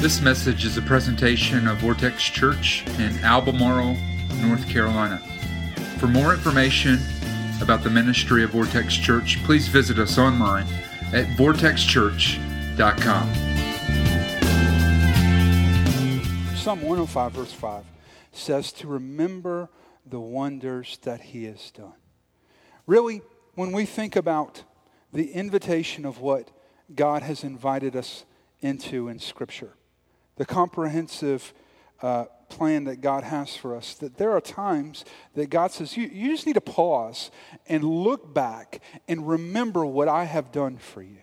This message is a presentation of Vortex Church in Albemarle, North Carolina. For more information about the ministry of Vortex Church, please visit us online at vortexchurch.com. Psalm 105, verse 5 says to remember the wonders that he has done. Really, when we think about the invitation of what God has invited us into in Scripture, the comprehensive uh, plan that God has for us, that there are times that God says, you, you just need to pause and look back and remember what I have done for you.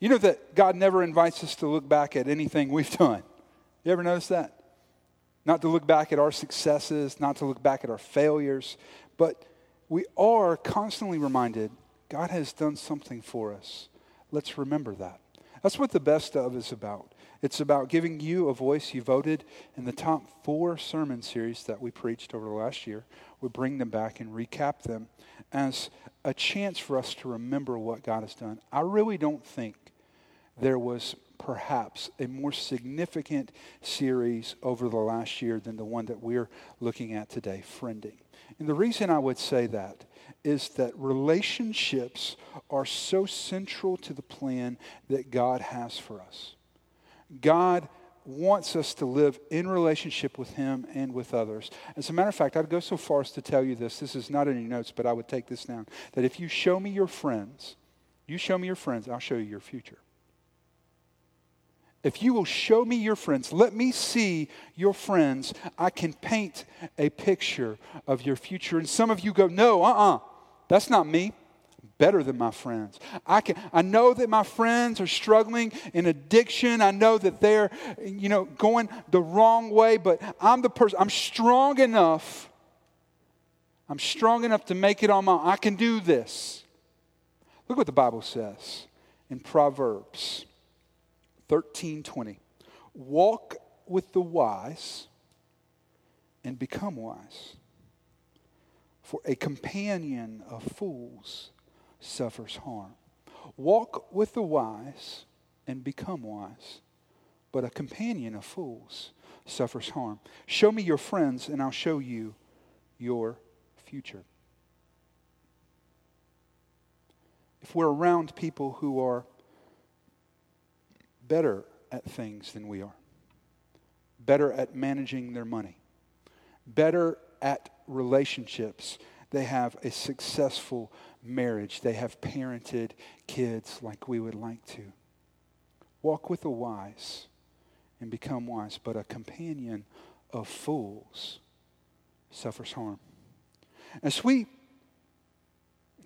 You know that God never invites us to look back at anything we've done. You ever notice that? Not to look back at our successes, not to look back at our failures, but we are constantly reminded God has done something for us. Let's remember that. That's what the best of is about. It's about giving you a voice. You voted in the top four sermon series that we preached over the last year. We bring them back and recap them as a chance for us to remember what God has done. I really don't think there was perhaps a more significant series over the last year than the one that we're looking at today, Friending. And the reason I would say that is that relationships are so central to the plan that God has for us. God wants us to live in relationship with Him and with others. As a matter of fact, I'd go so far as to tell you this. This is not in your notes, but I would take this down. That if you show me your friends, you show me your friends, I'll show you your future. If you will show me your friends, let me see your friends, I can paint a picture of your future. And some of you go, no, uh uh-uh, uh, that's not me better than my friends. I can I know that my friends are struggling in addiction. I know that they're you know going the wrong way, but I'm the person I'm strong enough. I'm strong enough to make it on my own. I can do this. Look what the Bible says in Proverbs 13:20. Walk with the wise and become wise. For a companion of fools suffers harm. Walk with the wise and become wise, but a companion of fools suffers harm. Show me your friends, and I'll show you your future. If we're around people who are better at things than we are, better at managing their money, better at relationships, they have a successful marriage. They have parented kids like we would like to. Walk with the wise and become wise, but a companion of fools suffers harm. As we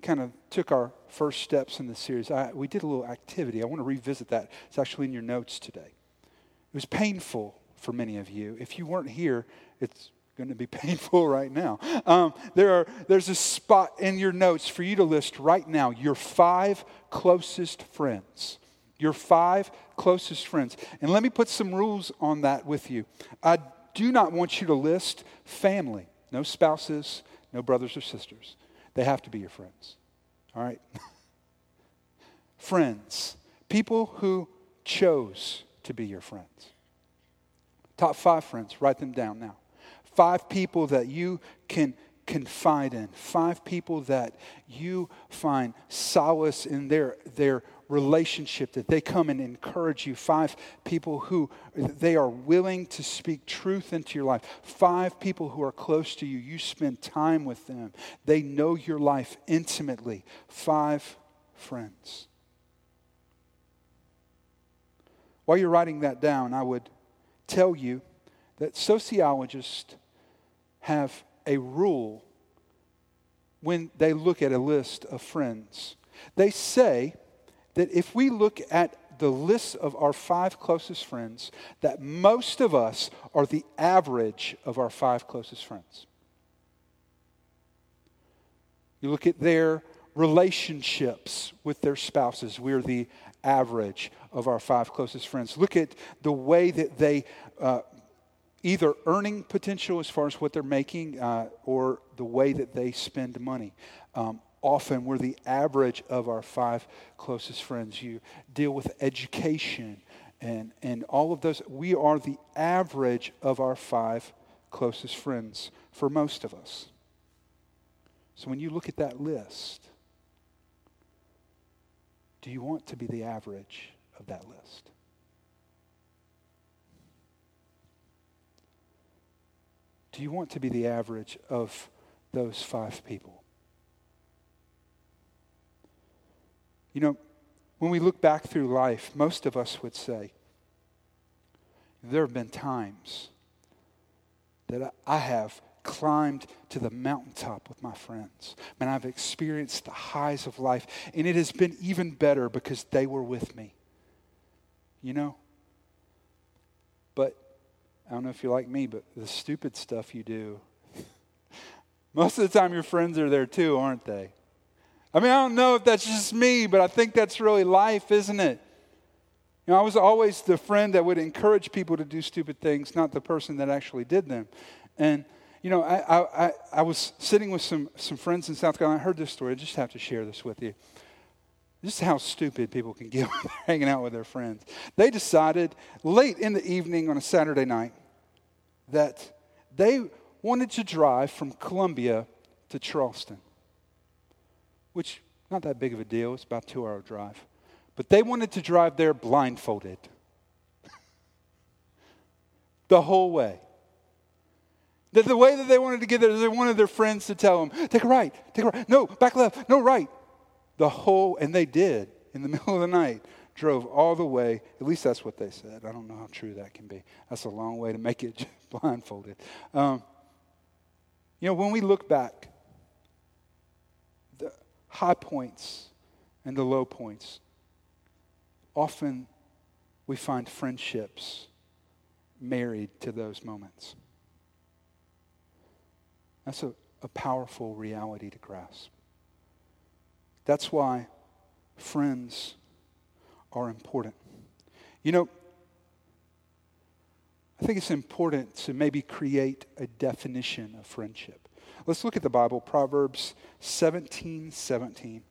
kind of took our first steps in the series, I, we did a little activity. I want to revisit that. It's actually in your notes today. It was painful for many of you. If you weren't here, it's going to be painful right now. Um, there are, there's a spot in your notes for you to list right now your five closest friends. Your five closest friends. And let me put some rules on that with you. I do not want you to list family, no spouses, no brothers or sisters. They have to be your friends. All right? friends, people who chose to be your friends. Top five friends, write them down now. Five people that you can confide in. Five people that you find solace in their, their relationship, that they come and encourage you. Five people who they are willing to speak truth into your life. Five people who are close to you. You spend time with them. They know your life intimately. Five friends. While you're writing that down, I would tell you that sociologists have a rule when they look at a list of friends. They say that if we look at the list of our five closest friends, that most of us are the average of our five closest friends. You look at their relationships with their spouses, we're the average of our five closest friends. Look at the way that they uh, either earning potential as far as what they're making uh, or the way that they spend money. Um, often we're the average of our five closest friends. You deal with education and, and all of those. We are the average of our five closest friends for most of us. So when you look at that list, do you want to be the average of that list? Do you want to be the average of those five people? You know, when we look back through life, most of us would say, there have been times that I have climbed to the mountaintop with my friends. Man, I've experienced the highs of life, and it has been even better because they were with me. You know? But I don't know if you're like me, but the stupid stuff you do, most of the time your friends are there too, aren't they? I mean, I don't know if that's just me, but I think that's really life, isn't it? You know, I was always the friend that would encourage people to do stupid things, not the person that actually did them. And, you know, I, I, I was sitting with some, some friends in South Carolina. I heard this story. I just have to share this with you. This is how stupid people can get when they're hanging out with their friends. They decided late in the evening on a Saturday night that they wanted to drive from Columbia to Charleston which not that big of a deal. It's about a two hour drive. But they wanted to drive there blindfolded the whole way. The, the way that they wanted to get there, they wanted their friends to tell them, take a right, take a right, no, back left, no, right. The whole, and they did in the middle of the night, drove all the way, at least that's what they said. I don't know how true that can be. That's a long way to make it blindfolded. Um, you know, when we look back, the high points and the low points. Often we find friendships married to those moments. That's a, a powerful reality to grasp. That's why friends are important. You know, I think it's important to maybe create a definition of friendship. Let's look at the Bible, Proverbs 17 17.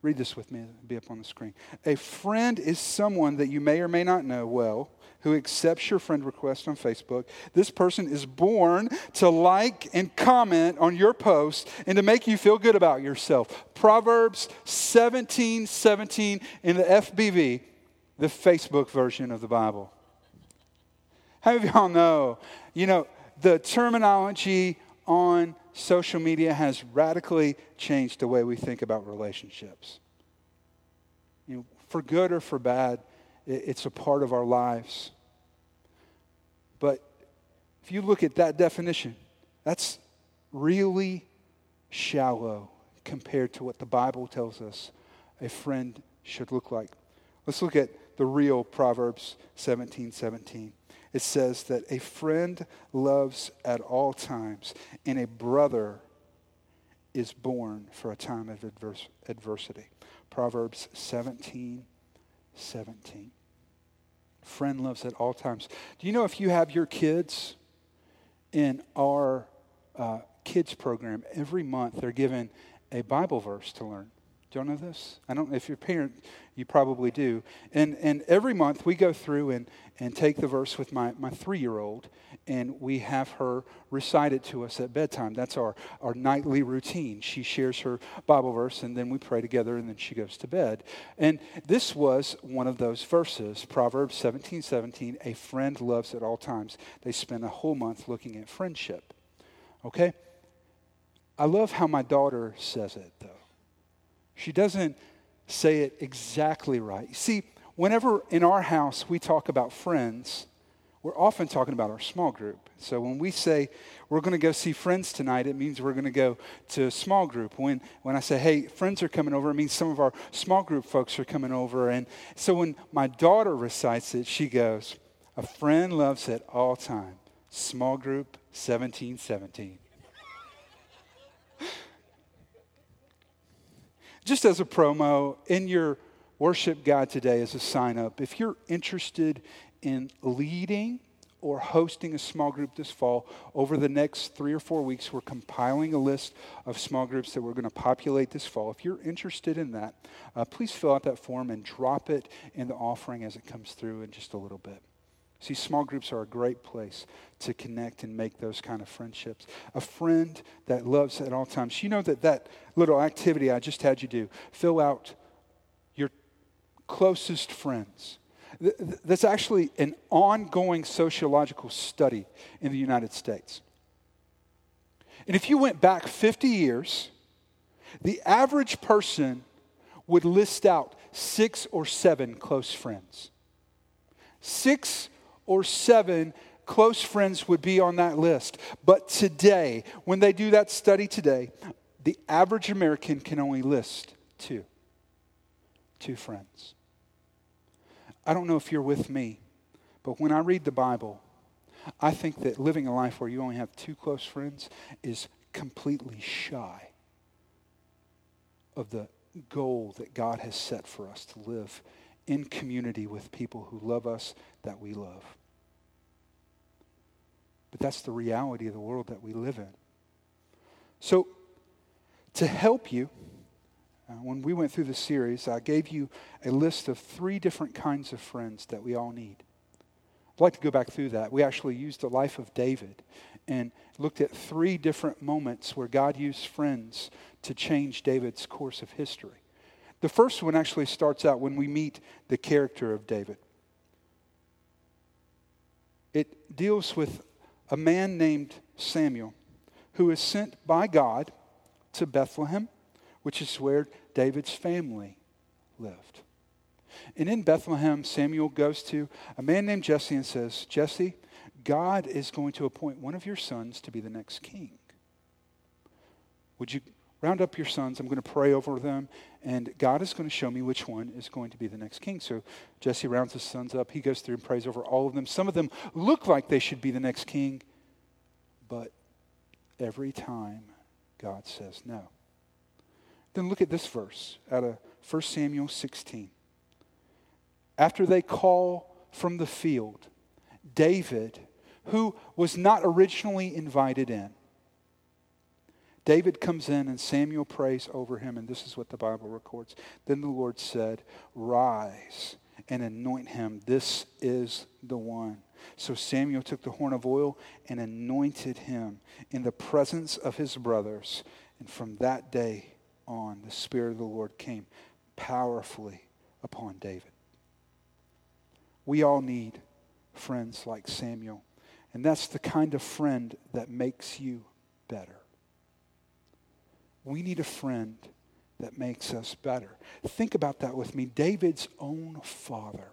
Read this with me, it'll be up on the screen. A friend is someone that you may or may not know well who accepts your friend request on Facebook. This person is born to like and comment on your post and to make you feel good about yourself. Proverbs 17 17 in the FBV, the Facebook version of the Bible. How many of y'all know? You know, the terminology on social media has radically changed the way we think about relationships. You know, for good or for bad, it's a part of our lives. But if you look at that definition, that's really shallow compared to what the Bible tells us a friend should look like. Let's look at the real Proverbs 17 17 it says that a friend loves at all times, and a brother is born for a time of adverse, adversity. Proverbs 17 17. Friend loves at all times. Do you know if you have your kids in our uh, kids program, every month they're given a Bible verse to learn? Do you know this? I don't if you're a parent, you probably do. And and every month we go through and, and take the verse with my, my three year old and we have her recite it to us at bedtime. That's our, our nightly routine. She shares her Bible verse and then we pray together and then she goes to bed. And this was one of those verses, Proverbs 17, 17, a friend loves at all times. They spend a whole month looking at friendship. Okay? I love how my daughter says it though. She doesn't say it exactly right. See, whenever in our house we talk about friends, we're often talking about our small group. So when we say we're going to go see friends tonight, it means we're going to go to a small group. When, when I say, hey, friends are coming over, it means some of our small group folks are coming over. And so when my daughter recites it, she goes, a friend loves at all time. Small group 1717. just as a promo, in your worship guide today as a sign up, if you're interested in leading or hosting a small group this fall. Over the next three or four weeks, we're compiling a list of small groups that we're going to populate this fall. If you're interested in that, uh, please fill out that form and drop it in the offering as it comes through in just a little bit. See, small groups are a great place to connect and make those kind of friendships. A friend that loves at all times. You know that that little activity I just had you do, fill out your closest friends. That's actually an ongoing sociological study in the United States. And if you went back 50 years, the average person would list out six or seven close friends. Six or seven close friends would be on that list. But today, when they do that study today, the average American can only list two. Two friends. I don't know if you're with me, but when I read the Bible, I think that living a life where you only have two close friends is completely shy of the goal that God has set for us to live in community with people who love us that we love. But that's the reality of the world that we live in. So, to help you, uh, when we went through the series, I gave you a list of three different kinds of friends that we all need. I'd like to go back through that. We actually used the life of David and looked at three different moments where God used friends to change David's course of history. The first one actually starts out when we meet the character of David. It deals with a man named Samuel who is sent by God to Bethlehem which is where David's family lived. And in Bethlehem, Samuel goes to a man named Jesse and says, Jesse, God is going to appoint one of your sons to be the next king. Would you round up your sons? I'm going to pray over them, and God is going to show me which one is going to be the next king. So Jesse rounds his sons up. He goes through and prays over all of them. Some of them look like they should be the next king, but every time God says no. Then look at this verse out of 1 Samuel 16. After they call from the field, David, who was not originally invited in, David comes in and Samuel prays over him, and this is what the Bible records. Then the Lord said, Rise and anoint him. This is the one. So Samuel took the horn of oil and anointed him in the presence of his brothers. And from that day, on, the Spirit of the Lord came powerfully upon David. We all need friends like Samuel, and that's the kind of friend that makes you better. We need a friend that makes us better. Think about that with me. David's own father,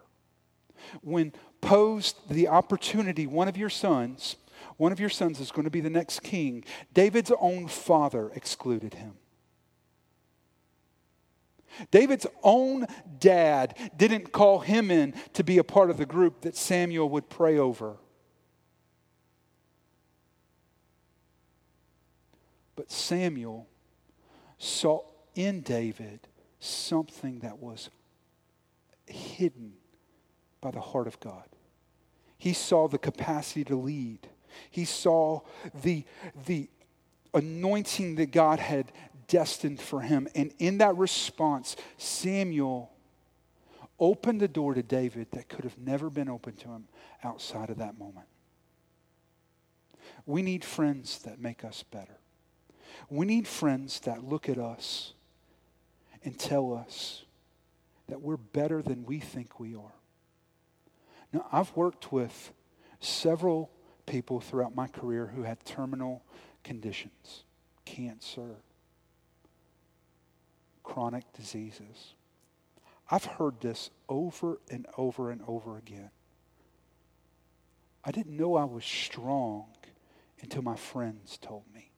when posed the opportunity, one of your sons, one of your sons is going to be the next king, David's own father excluded him. David's own dad didn't call him in to be a part of the group that Samuel would pray over. But Samuel saw in David something that was hidden by the heart of God. He saw the capacity to lead. He saw the, the anointing that God had destined for him. And in that response, Samuel opened the door to David that could have never been opened to him outside of that moment. We need friends that make us better. We need friends that look at us and tell us that we're better than we think we are. Now, I've worked with several people throughout my career who had terminal conditions cancer, chronic diseases. I've heard this over and over and over again. I didn't know I was strong until my friends told me.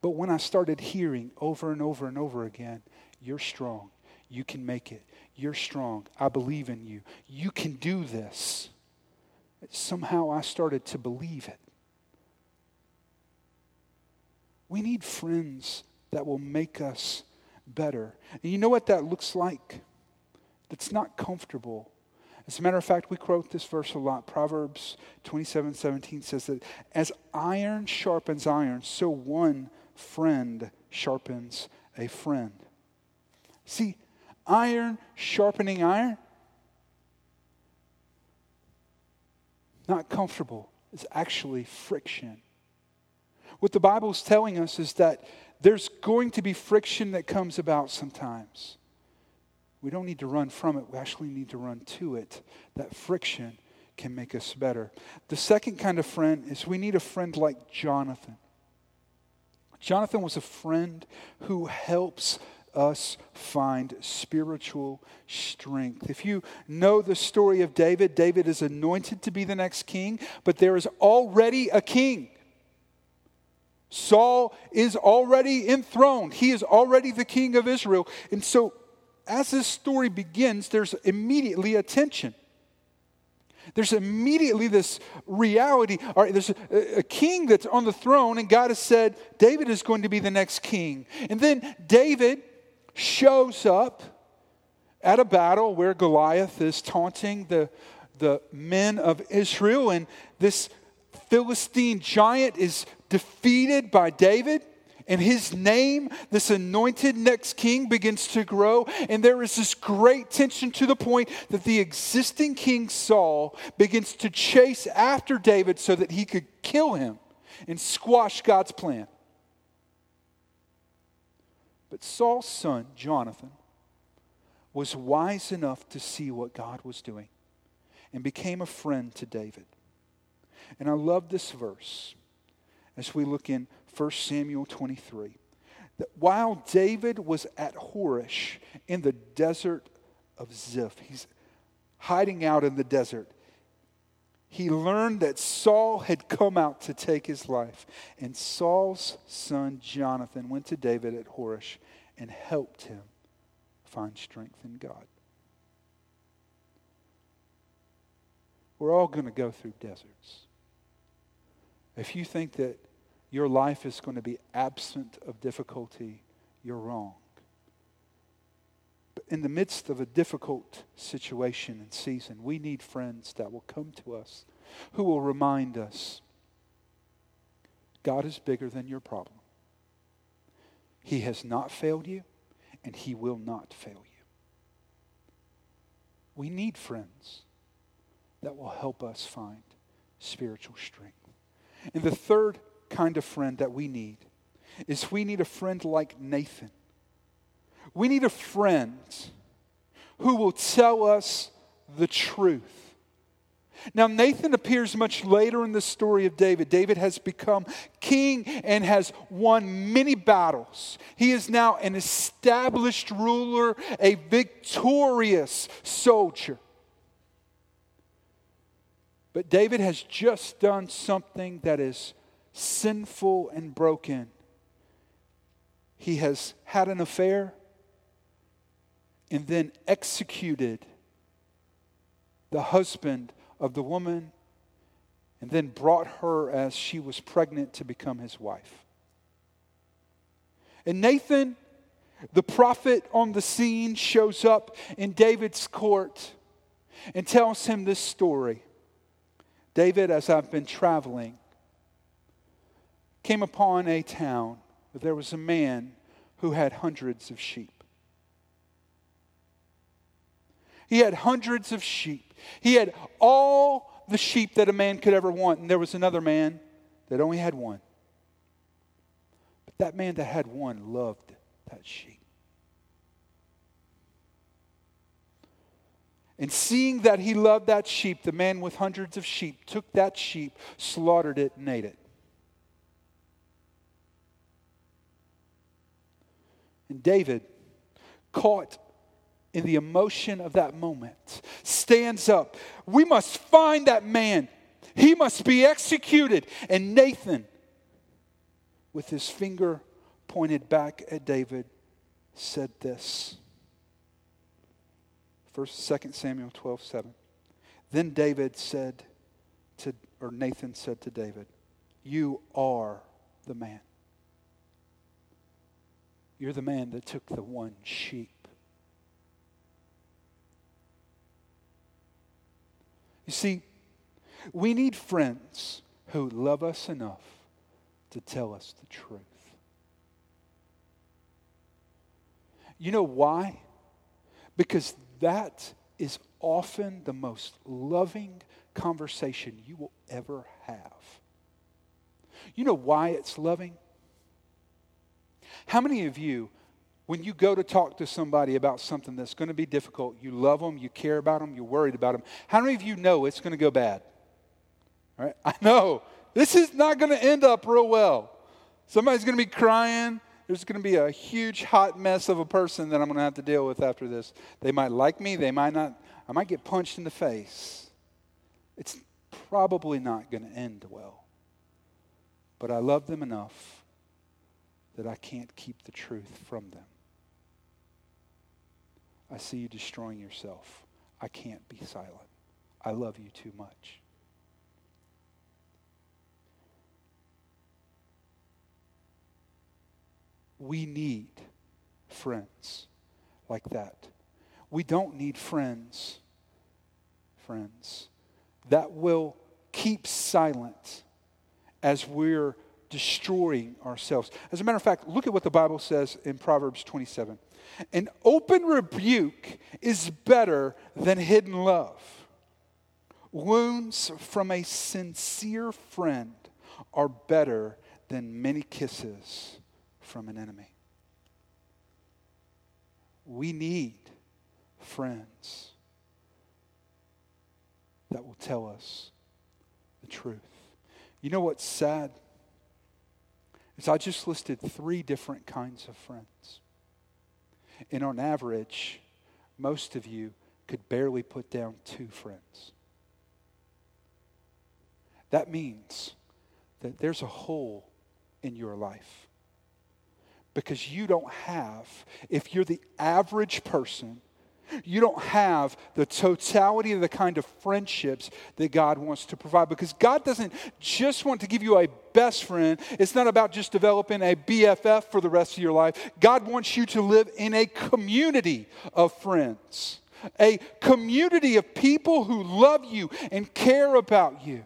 But when I started hearing over and over and over again, you're strong. You can make it. You're strong. I believe in you. You can do this. Somehow I started to believe it. We need friends that will make us better. And you know what that looks like? That's not comfortable. As a matter of fact, we quote this verse a lot. Proverbs 27 17 says that as iron sharpens iron, so one friend sharpens a friend. See, iron sharpening iron, not comfortable. It's actually friction. What the Bible is telling us is that there's going to be friction that comes about sometimes. We don't need to run from it, we actually need to run to it. That friction can make us better. The second kind of friend is we need a friend like Jonathan. Jonathan was a friend who helps us find spiritual strength. If you know the story of David, David is anointed to be the next king, but there is already a king. Saul is already enthroned. He is already the king of Israel. And so, as this story begins, there's immediately a tension. There's immediately this reality. All right, there's a, a, king that's on the throne, and God has said, David is going to be the next king. And then David shows up at a battle where Goliath is taunting the, the men of Israel, and this Philistine giant is defeated by David. And his name, this anointed next king, begins to grow. And there is this great tension to the point that the existing king Saul begins to chase after David so that he could kill him and squash God's plan. But Saul's son, Jonathan, was wise enough to see what God was doing and became a friend to David. And I love this verse as we look in 1 Samuel 23. That while David was at Horesh in the desert of Ziph, he's hiding out in the desert, he learned that Saul had come out to take his life. And Saul's son Jonathan went to David at Horesh and helped him find strength in God. We're all going to go through deserts. If you think that your life is going to be absent of difficulty, you're wrong. But in the midst of a difficult situation and season, we need friends that will come to us who will remind us God is bigger than your problem. He has not failed you, and He will not fail you. We need friends that will help us find spiritual strength. And the third kind of friend that we need is we need a friend like Nathan. We need a friend who will tell us the truth. Now, Nathan appears much later in the story of David. David has become king and has won many battles. He is now an established ruler, a victorious soldier. But David has just done something that is sinful and broken. He has had an affair and then executed the husband of the woman and then brought her as she was pregnant to become his wife. And Nathan, the prophet on the scene, shows up in David's court and tells him this story. David, as I've been traveling, came upon a town where there was a man who had hundreds of sheep. He had hundreds of sheep. He had all the sheep that a man could ever want. And there was another man that only had one. But that man that had one loved that sheep. And seeing that he loved that sheep, the man with hundreds of sheep took that sheep, slaughtered it, and ate it. And David, caught in the emotion of that moment, stands up. We must find that man. He must be executed. And Nathan, with his finger pointed back at David, said this. First, Second Samuel 12, 7. Then David said to, or Nathan said to David, You are the man. You're the man that took the one sheep. You see, we need friends who love us enough to tell us the truth. You know why? Because that is often the most loving conversation you will ever have. You know why it's loving? How many of you, when you go to talk to somebody about something that's going to be difficult, you love them, you care about them, you're worried about them, how many of you know it's going to go bad? All right? I know. This is not going to end up real well. Somebody's going to be crying. There's going to be a huge hot mess of a person that I'm going to have to deal with after this. They might like me, they might not. I might get punched in the face. It's probably not going to end well. But I love them enough that I can't keep the truth from them. I see you destroying yourself. I can't be silent. I love you too much. We need friends like that. We don't need friends, friends, that will keep silent as we're destroying ourselves. As a matter of fact, look at what the Bible says in Proverbs 27. An open rebuke is better than hidden love. Wounds from a sincere friend are better than many kisses from an enemy. We need friends that will tell us the truth. You know what's sad? Is I just listed three different kinds of friends. And on average, most of you could barely put down two friends. That means that there's a hole in your life because you don't have, if you're the average person, you don't have the totality of the kind of friendships that God wants to provide because God doesn't just want to give you a best friend. It's not about just developing a BFF for the rest of your life. God wants you to live in a community of friends, a community of people who love you and care about you.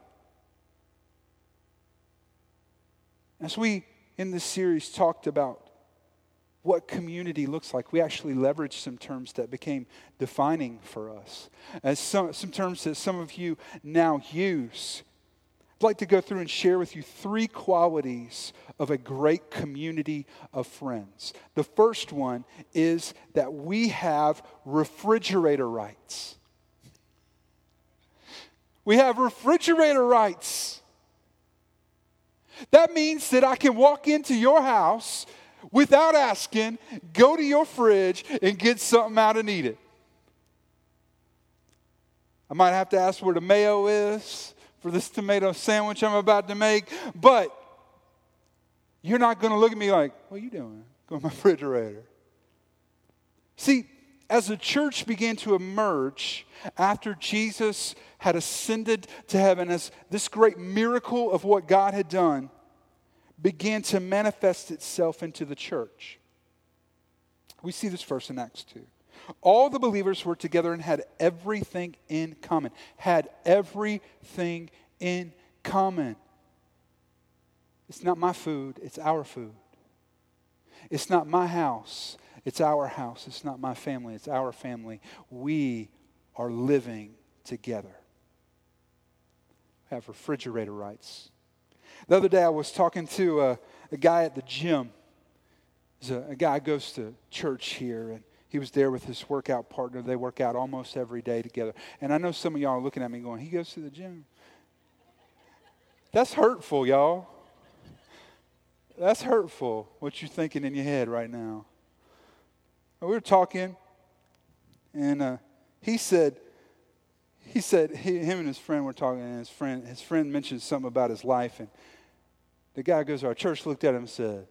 As we in this series talked about what community looks like. We actually leveraged some terms that became defining for us, uh, as some, some terms that some of you now use. I'd like to go through and share with you three qualities of a great community of friends. The first one is that we have refrigerator rights. We have refrigerator rights. That means that I can walk into your house without asking, go to your fridge and get something out and eat it. I might have to ask where the mayo is for this tomato sandwich I'm about to make, but you're not going to look at me like, what are you doing? Go to my refrigerator. See, as the church began to emerge after Jesus had ascended to heaven as this great miracle of what God had done, began to manifest itself into the church. We see this first in Acts 2. All the believers were together and had everything in common. Had everything in common. It's not my food, it's our food. It's not my house, it's our house. It's not my family, it's our family. We are living together. We have refrigerator rights. The other day, I was talking to a, a guy at the gym. A, a guy goes to church here, and he was there with his workout partner. They work out almost every day together. And I know some of y'all are looking at me going, He goes to the gym. That's hurtful, y'all. That's hurtful, what you're thinking in your head right now. We were talking, and uh, he said, he said he, him and his friend were talking, and his friend his friend mentioned something about his life, and the guy goes, Our church looked at him and said,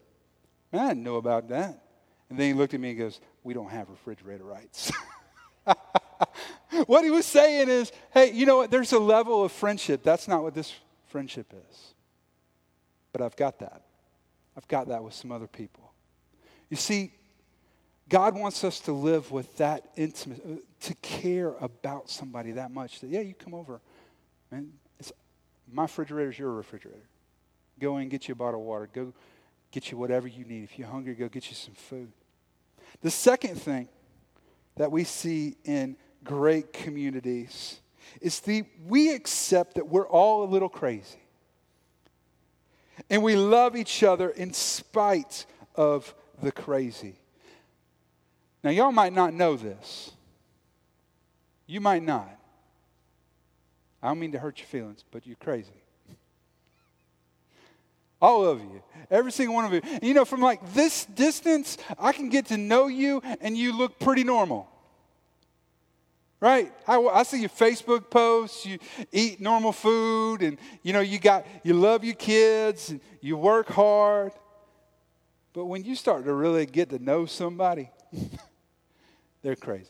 Man, I didn't know about that. And then he looked at me and goes, We don't have refrigerator rights. what he was saying is, Hey, you know what? There's a level of friendship. That's not what this friendship is. But I've got that. I've got that with some other people. You see, God wants us to live with that intimacy, uh, to care about somebody that much that, yeah, you come over Man, it's, my refrigerator's your refrigerator. Go in, get you a bottle of water. Go get you whatever you need. If you're hungry, go get you some food. The second thing that we see in great communities is the we accept that we're all a little crazy. And we love each other in spite of the crazy. Now, y'all might not know this. You might not. I don't mean to hurt your feelings, but you're crazy. All of you. Every single one of you. You know, from like this distance, I can get to know you and you look pretty normal. Right? I, I, see your Facebook posts, you eat normal food, and you know, you got you love your kids and you work hard. But when you start to really get to know somebody, they're crazy.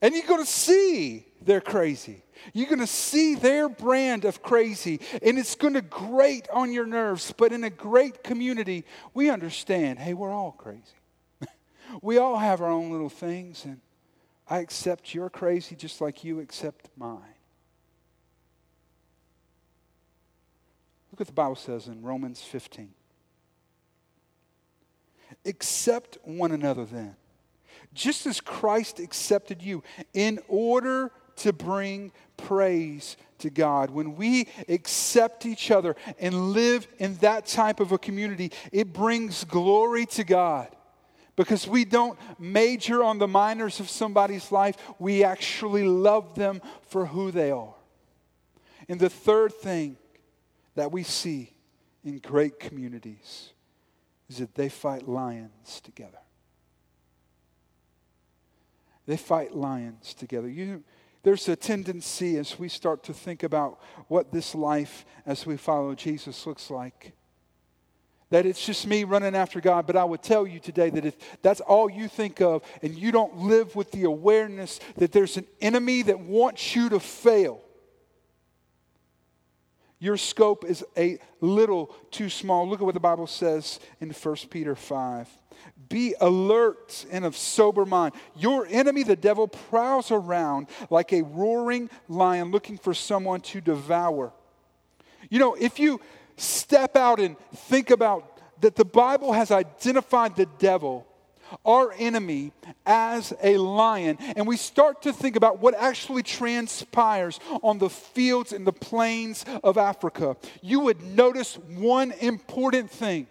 And you're going to see they're crazy. You're going to see their brand of crazy, and it's going to grate on your nerves. But in a great community, we understand hey, we're all crazy. we all have our own little things, and I accept your crazy just like you accept mine. Look what the Bible says in Romans 15. Accept one another then, just as Christ accepted you, in order to bring praise to God. When we accept each other and live in that type of a community, it brings glory to God. Because we don't major on the minors of somebody's life, we actually love them for who they are. And the third thing that we see in great communities is that they fight lions together. They fight lions together. You, there's a tendency as we start to think about what this life as we follow Jesus looks like that it's just me running after God. But I would tell you today that if that's all you think of and you don't live with the awareness that there's an enemy that wants you to fail, your scope is a little too small. Look at what the Bible says in 1 Peter 5. Be alert and of sober mind. Your enemy, the devil, prowls around like a roaring lion looking for someone to devour. You know, if you step out and think about that the Bible has identified the devil, our enemy, as a lion, and we start to think about what actually transpires on the fields and the plains of Africa, you would notice one important thing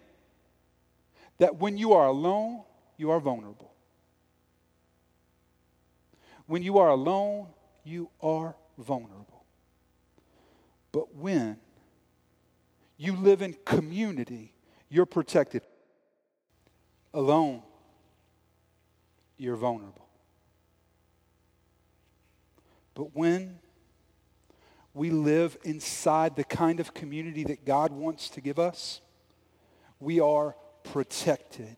that when you are alone, you are vulnerable. When you are alone, you are vulnerable. But when you live in community, you're protected. Alone, you're vulnerable. But when we live inside the kind of community that God wants to give us, we are protected.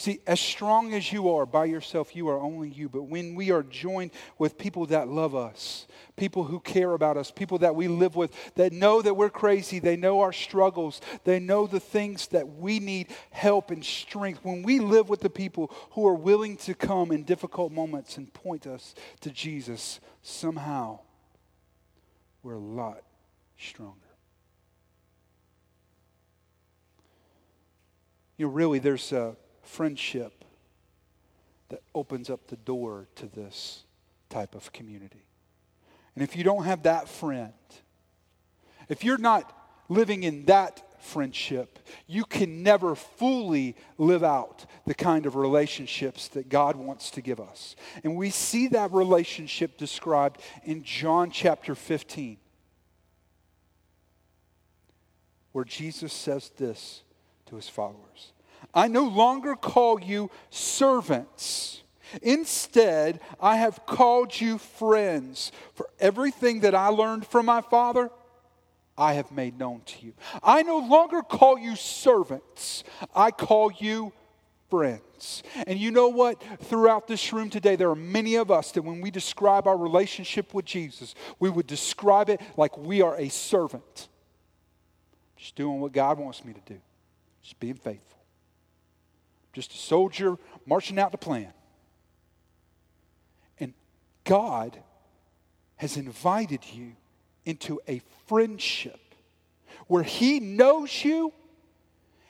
See, as strong as you are by yourself, you are only you. But when we are joined with people that love us, people who care about us, people that we live with, that know that we're crazy, they know our struggles, they know the things that we need help and strength. When we live with the people who are willing to come in difficult moments and point us to Jesus, somehow we're a lot stronger. You know, really, there's a friendship that opens up the door to this type of community. And if you don't have that friend, if you're not living in that friendship, you can never fully live out the kind of relationships that God wants to give us. And we see that relationship described in John chapter 15, where Jesus says this to his followers I no longer call you servants. Instead, I have called you friends. For everything that I learned from my Father, I have made known to you. I no longer call you servants, I call you friends. And you know what? Throughout this room today, there are many of us that when we describe our relationship with Jesus, we would describe it like we are a servant. Just doing what God wants me to do, just being faithful just a soldier marching out to plan. And God has invited you into a friendship where He knows you,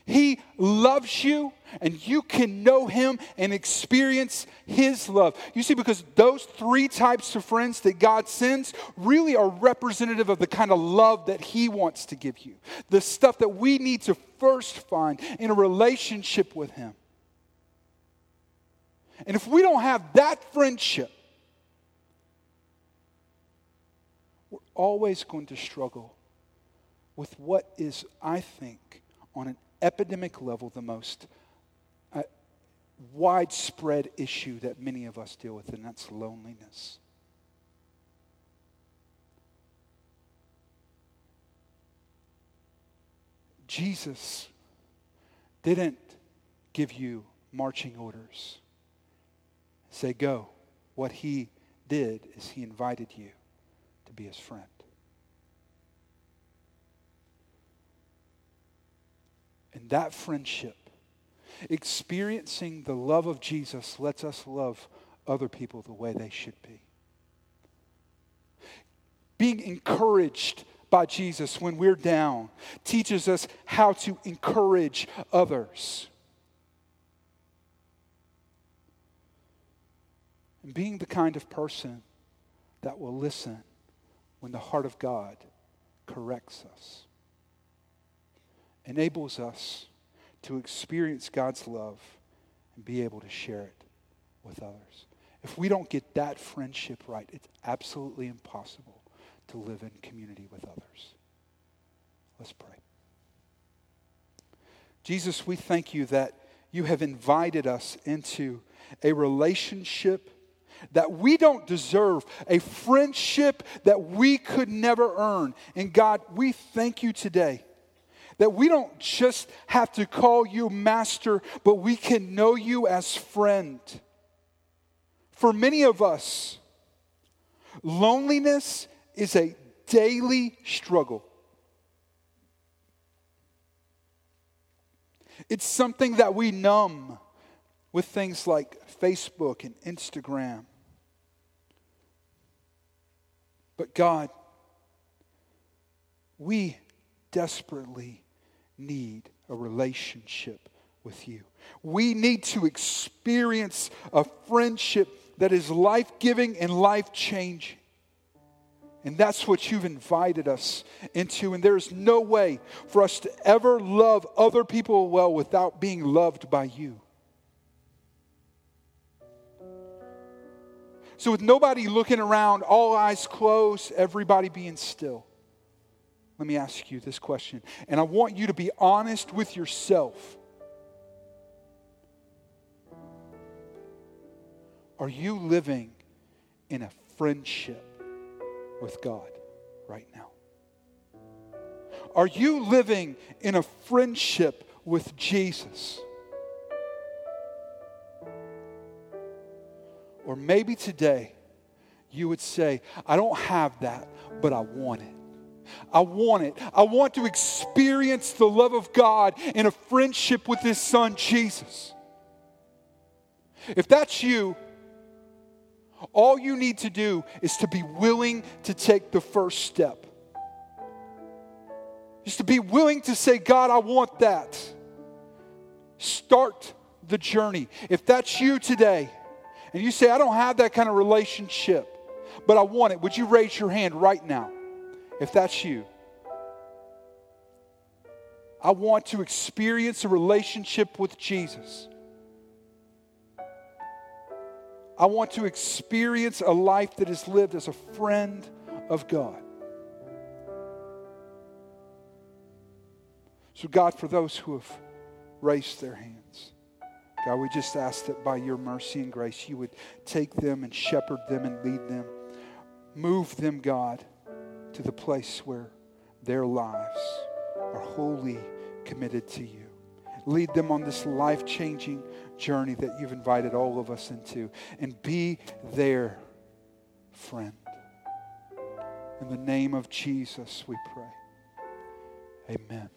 He loves you, and you can know Him and experience His love. You see, because those three types of friends that God sends really are representative of the kind of love that He wants to give you, the stuff that we need to first find in a relationship with Him. And if we don't have that friendship, we're always going to struggle with what is, I think, on an epidemic level, the most uh, widespread issue that many of us deal with, and that's loneliness. Jesus didn't give you marching orders. Say, go. What he did is he invited you to be his friend. And that friendship, experiencing the love of Jesus, lets us love other people the way they should be. Being encouraged by Jesus when we're down teaches us how to encourage others. And being the kind of person that will listen when the heart of God corrects us enables us to experience God's love and be able to share it with others. If we don't get that friendship right, it's absolutely impossible to live in community with others. Let's pray. Jesus, we thank you that you have invited us into a relationship that we don't deserve, a friendship that we could never earn. And God, we thank you today that we don't just have to call you master, but we can know you as friend. For many of us, loneliness is a daily struggle. It's something that we numb with things like Facebook and Instagram. But God, we desperately need a relationship with you. We need to experience a friendship that is life giving and life changing. And that's what you've invited us into. And there's no way for us to ever love other people well without being loved by you. So, with nobody looking around, all eyes closed, everybody being still, let me ask you this question. And I want you to be honest with yourself. Are you living in a friendship with God right now? Are you living in a friendship with Jesus? Or maybe today you would say, I don't have that, but I want it. I want it. I want to experience the love of God in a friendship with His Son, Jesus. If that's you, all you need to do is to be willing to take the first step. Just to be willing to say, God, I want that. Start the journey. If that's you today, and you say, I don't have that kind of relationship, but I want it, would you raise your hand right now if that's you? I want to experience a relationship with Jesus. I want to experience a life that is lived as a friend of God. So, God, for those who have raised their hands, God, we just ask that by your mercy and grace, you would take them and shepherd them and lead them. Move them, God, to the place where their lives are wholly committed to you. Lead them on this life changing journey that you've invited all of us into and be their friend. In the name of Jesus, we pray. Amen.